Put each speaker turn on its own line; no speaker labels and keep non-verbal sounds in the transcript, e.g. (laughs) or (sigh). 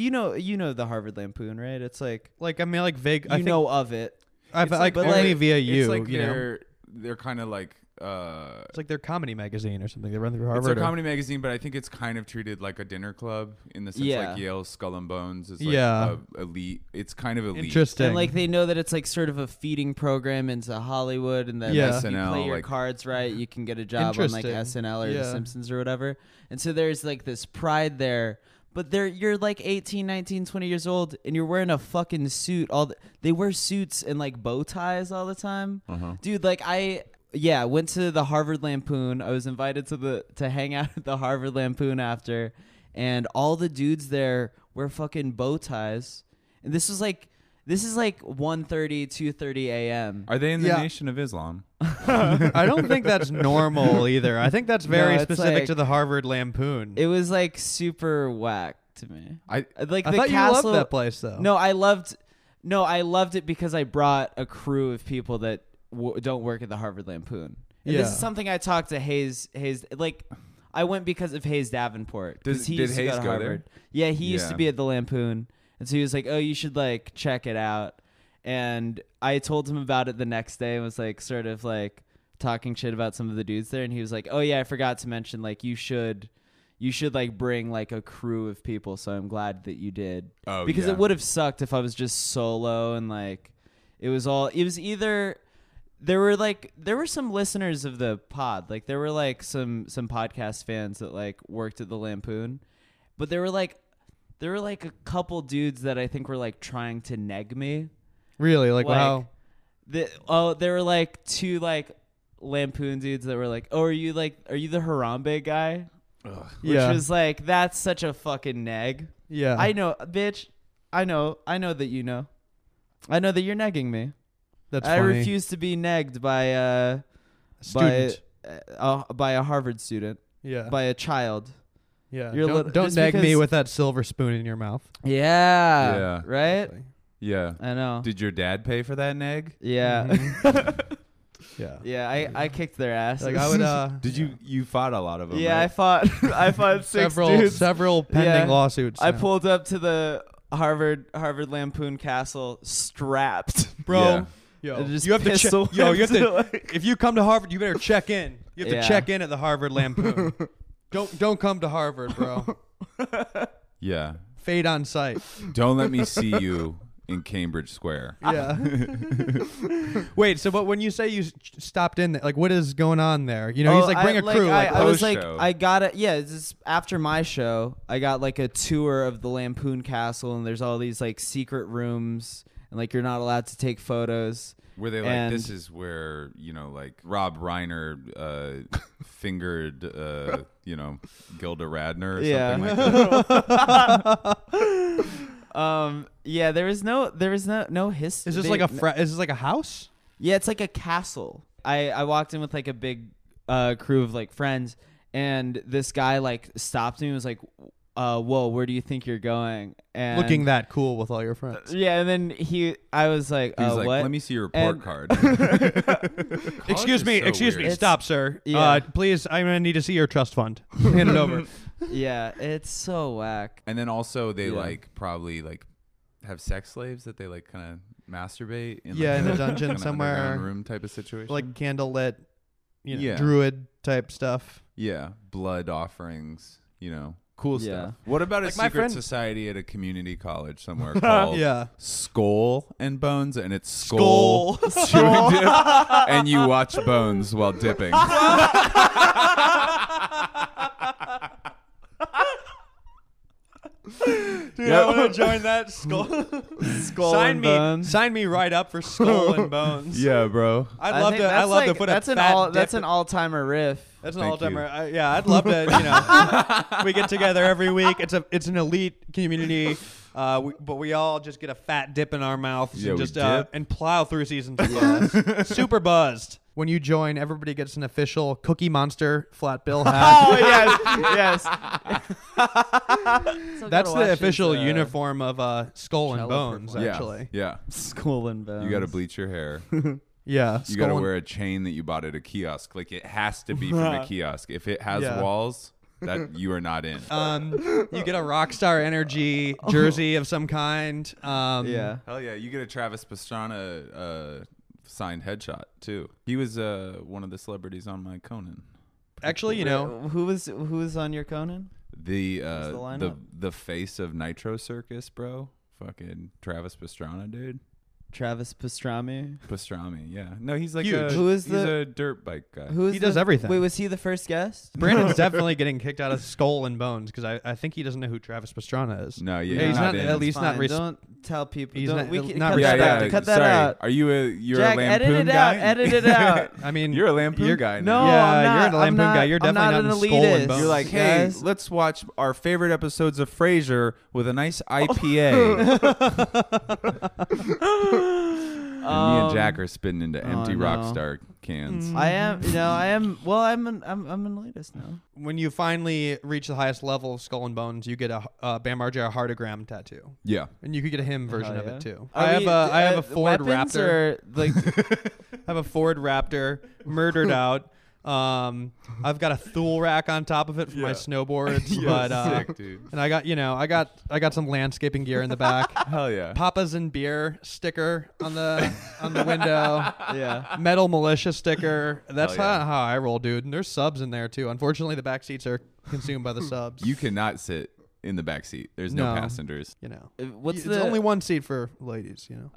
you know you know the Harvard Lampoon, right? It's like
Like I mean, like vague.
you
I think
know of it.
I've
It's
like,
but,
only
like,
via you.
it's like
you know,
they're they're kind of like uh
it's like their comedy magazine or something. They run through Harvard.
it's
Harvard.
a
or-
comedy magazine, but I think it's kind of treated like a dinner club in the sense
Yeah.
like Yale's Skull and Bones is like
Yeah.
a elite. It's kind of elite.
Interesting.
And like they know that it's like sort of a feeding program into Hollywood, and that
Yeah.
like, if you
SNL,
play your
like-
cards right, you can get a job on like
Interesting.
SNL or
Yeah.
The Simpsons or whatever. And so there's like this pride there. But they're you're like 18, 19, 20 years old, and you're wearing a fucking suit. All the, they wear suits and like bow ties all the time,
Uh-huh.
dude. Like I yeah went to the Harvard Lampoon. I was invited to the to hang out at the Harvard Lampoon after, and all the dudes there wear fucking bow ties. And this was like this is like 1.30, 2.30 a.m.
Are they in the
Yeah.
Nation of Islam? (laughs)
I don't think that's normal (laughs) either. I think that's very
No, it's
specific
like-
to the Harvard Lampoon.
It was like super whack to me.
I
Like
I
the
thought
castle.
you loved that place though.
No, I loved. No, I loved it because I brought a crew of people that w- don't work at the Harvard Lampoon. And
Yeah.
This is something I talked to Hayes. Hayes, like, I went because of Hayes Davenport. 'cause
Does-
he
did
used to
Hayes
go to
go there?
Harvard. Yeah, he used to
Yeah.
be at the Lampoon, and so he was like, "Oh, you should like check it out." And I told him about it the next day and was like, sort of like talking shit about some of the dudes there, and he was like, "Oh yeah, I forgot to mention like you should." You should like bring like a crew of people, so I'm glad that you did
oh
because
yeah.
it would have sucked if I was just solo and like it was all it was either there were like there were some listeners of the pod like there were like some some podcast fans that like worked at the Lampoon but there were like there were like a couple dudes that I think were like trying to neg me
really, like,
Like,
wow.
the, oh there were like two like Lampoon dudes that were like oh are you like are you the Harambe guy
Ugh.
which
Yeah,
was like that's such a fucking neg
yeah.
I know, bitch. I know. I know that you know. I know that you're negging me.
that's
I
funny.
refuse to be negged by uh
Student.
by uh, uh, by a Harvard student,
yeah,
by a child.
Yeah.
you're
don't
li-
don't nag me with that silver spoon in your mouth.
Yeah.
Yeah.
Right.
Yeah.
I know.
Did your dad pay for that nag?
yeah.
Mhm. (laughs) Yeah.
yeah. I I kicked their ass.
Like I would. uh (laughs)
Did you you fought a lot of them?
Yeah, I fought. (laughs) I fought six
several
dudes.
several pending
Yeah.
lawsuits.
I
now.
pulled up to the Harvard Harvard Lampoon Castle strapped.
bro.
Yeah.
Yo,
just
you have to check.
pistol
Yo, you have to.
whipped,
if you come to Harvard, you better check in. You have
Yeah.
to check in at the Harvard Lampoon. Don't don't come to Harvard, bro. (laughs)
Yeah.
Fade on sight.
Don't let me see you in Cambridge Square.
Yeah. (laughs) Wait. So, but when you say you s- stopped in, there, like, what is going on there? You know, he's
Oh,
like, bring
I,
a crew.
I,
Like,
I was like,
post-show.
I got it. Yeah, this is after my show. I got like a tour of the Lampoon Castle, and there's all these like secret rooms, and like you're not allowed to take photos.
Where they like
And-
this is where you know like Rob Reiner uh, (laughs) fingered uh, you know Gilda Radner or
Yeah.
something like (laughs) that.
Um, yeah, there is no, there is no, no history.
is this like a fra- is this like a house?
Yeah, it's like a castle. I I walked in with like a big uh crew of like friends, and this guy like stopped me and was like, "Uh, whoa, where do you think you're going?" And
Looking that cool with all your friends.
Yeah, and then he, I was like,
He's
uh,
like,
what?
let me see your report
And-
card. (laughs) (laughs)
Excuse me,
so
excuse me,
weird.
stop, sir.
Yeah.
Uh, please, I'm gonna need to see your trust fund. (laughs) Hand it over.
yeah, it's so whack.
And then also they
Yeah.
like probably like have sex slaves that they like kind of masturbate in
Yeah,
like,
in a
an
dungeon
underground
somewhere.
room type of situation.
like candlelit, you know,
Yeah.
druid type stuff.
yeah, blood offerings, you know, cool
Yeah.
stuff. What about a
Like my
secret
friend-
society at a community college somewhere (laughs) called
Yeah.
Skull and Bones, and it's skull,
Skull.
to dip, (laughs) and you watch Bones while dipping. (laughs)
Dude,
Yeah.
I want to join that skull. (laughs)
Skull
sign
and
me,
bones.
sign me right up for skull and (laughs) bones.
yeah, bro.
I'd love
think
to. I
that's
love to
like-
put
that's
a
an
fat
all
dip-
that's an all timer riff.
That's an
Thank
all timer.
you.
I, yeah, I'd love to. You know, (laughs) we get together every week. It's a it's an elite community. Uh, we, but we all just get a fat dip in our mouths
Yeah,
and
we
just uh,
dip.
and plow through season two. (laughs) Super buzzed. When you join, everybody gets an official Cookie Monster flat bill hat. (laughs)
Oh yes, yes.
That's the official uniform of uh, Skull and Bones.
performance.
Actually,
Yeah,
Skull and bones.
you got to bleach your hair. (laughs)
yeah.
You got to
and-
wear a chain that you bought at a kiosk. Like it has to be from a kiosk. If it has
Yeah.
walls, that you are not in.
Um, you get a Rockstar Energy (laughs) jersey of some kind. Um,
yeah.
Hell yeah, you get a Travis Pastrana uh, signed headshot too. He was uh, one of the celebrities on my Conan.
Actually, you know,
who was who was on your Conan?
The uh,
the
the, the face of Nitro Circus, bro. Fucking Travis Pastrana, dude.
Travis Pastrami.
Pastrami, yeah. No, he's like
Huge.
a
Who is
he's
the-
a dirt bike guy.
Who is
He does
the-
everything.
Wait, was he the first guest? (laughs)
Brandon's (laughs) definitely getting kicked out of Skull and Bones because I, I think he doesn't know who Travis Pastrana is.
No, yeah,
Yeah, he's not-
in.
at least not
Fine,
res-
don't tell people.
He's
don't,
not-
we
not
cut
yeah,
that
yeah.
out. Cut that
Sorry.
out.
Are you a you're
Jack,
a
edit
lampoon
it
guy?
out. Edit it out. (laughs)
I mean,
You're a lampoon
you're-
guy.
No,
now.
Yeah,
I'm
you're
not,
a
I'm
lampoon
not,
guy. You're
I'm
definitely
not
not in Skull and
elitist.
Bones.
You're like, hey,
Guys.
let's watch our favorite episodes of Frasier with a nice oh. IPA. (laughs) and me and
Um,
Jack are spitting into empty
oh, no.
Rockstar cans.
I am. You know, I am. Well, I'm. An, I'm. I'm an elitist now.
when you finally reach the highest level of Skull and Bones, you get a uh, Bam Margera heartagram tattoo,
Yeah.
and you could get a him version
Hell
of
yeah.
it too.
Are
I have
we-
a I have
uh,
a Ford
weapons
Raptor.
Or, like, (laughs)
I have a Ford Raptor murdered out. Um, I've got a Thule rack on top of it for my
Yeah.
snowboards, (laughs) but uh,
sick, dude.
and I got you know I got I got some landscaping gear in the back. (laughs)
Hell yeah.
Papas and Beer sticker on the on the window. (laughs)
yeah.
Metal Mulisha sticker. That's
Hell yeah.
how, how I roll, dude. And there's subs in there too. Unfortunately, the back seats are consumed by the subs.
You cannot sit in the back seat. There's no,
No.
passengers.
you know,
Uh, What's
it's
the
only one seat for ladies. You know.